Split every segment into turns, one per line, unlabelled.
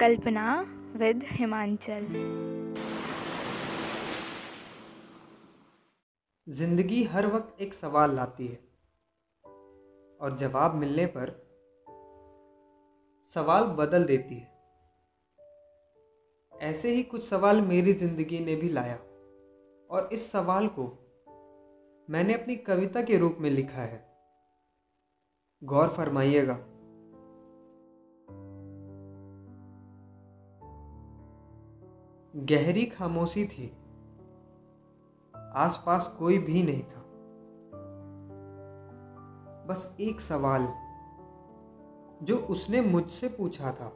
कल्पना with Himachal.
ज़िंदगी हर वक्त एक सवाल लाती है, और जवाब मिलने पर सवाल बदल देती है। ऐसे ही कुछ सवाल मेरी ज़िंदगी ने भी लाया, और इस सवाल को मैंने अपनी कविता के रूप में लिखा है। गौर फरमाइएगा। गहरी खामोशी थी। आसपास कोई भी नहीं था। बस एक सवाल, जो उसने मुझसे पूछा था।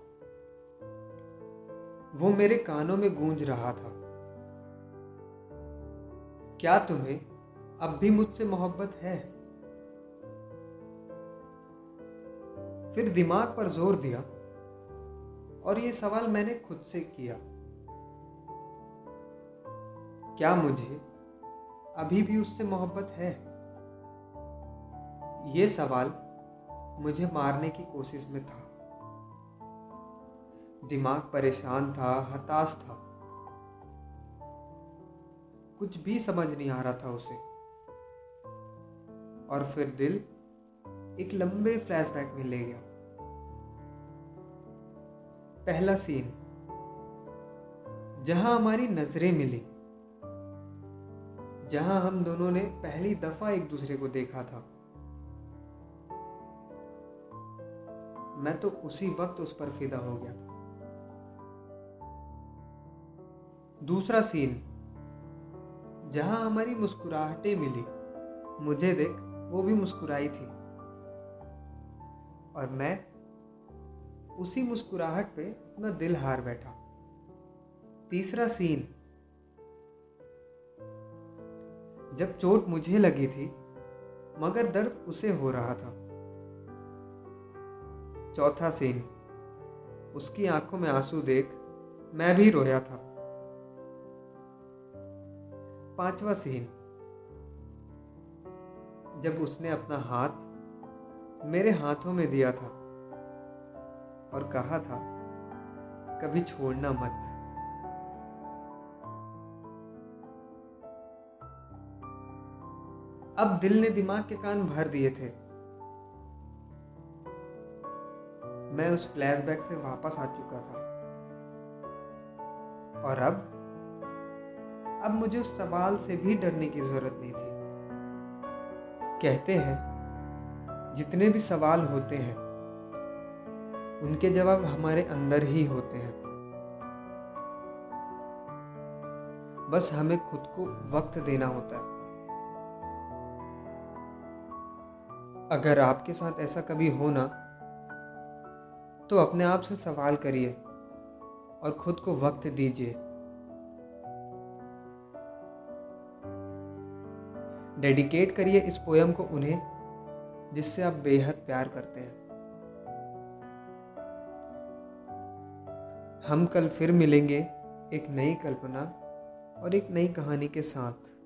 वो मेरे कानों में गूंज रहा था। क्या तुम्हें अब भी मुझसे मोहब्बत है? फिर दिमाग पर ज़ोर दिया, और ये सवाल मैंने खुद से किया। क्या मुझे अभी भी उससे मोहब्बत है? ये सवाल मुझे मारने की कोशिश में था। दिमाग परेशान था, हताश था। कुछ भी समझ नहीं आ रहा था उसे। और फिर दिल एक लंबे फ्लैशबैक में ले गया। पहला सीन जहाँ हमारी नज़रें मिली। जहाँ हम दोनों ने पहली दफ़ा एक दूसरे को देखा था। मैं तो उसी वक्त उस पर फिदा हो गया था। दूसरा सीन जहाँ हमारी मुस्कुराहटें मिली, मुझे देख वो भी मुस्कुराई थी। और मैं उसी मुस्कुराहट पे अपना दिल हार बैठा। तीसरा सीन जब चोट मुझे लगी थी, मगर दर्द उसे हो रहा था। चौथा सीन, उसकी आँखों में आँसू देख मैं भी रोया था। पांचवा सीन, जब उसने अपना हाथ मेरे हाथों में दिया था और कहा था, कभी छोड़ना मत। अब दिल ने दिमाग के कान भर दिए थे। मैं उस फ्लैशबैक से वापस आ चुका था। और अब? अब मुझे उस सवाल से भी डरने की ज़रूरत नहीं थी। कहते हैं, जितने भी सवाल होते हैं, उनके जवाब हमारे अंदर ही होते हैं। बस हमें खुद को वक्त देना होता है। अगर आपके साथ ऐसा कभी हो ना तो अपने आप से सवाल करिए और खुद को वक्त दीजिए। डेडिकेट करिए इस पोयम को उन्हें, जिससे आप बेहद प्यार करते हैं। हम कल फिर मिलेंगे एक नई कल्पना और एक नई कहानी के साथ।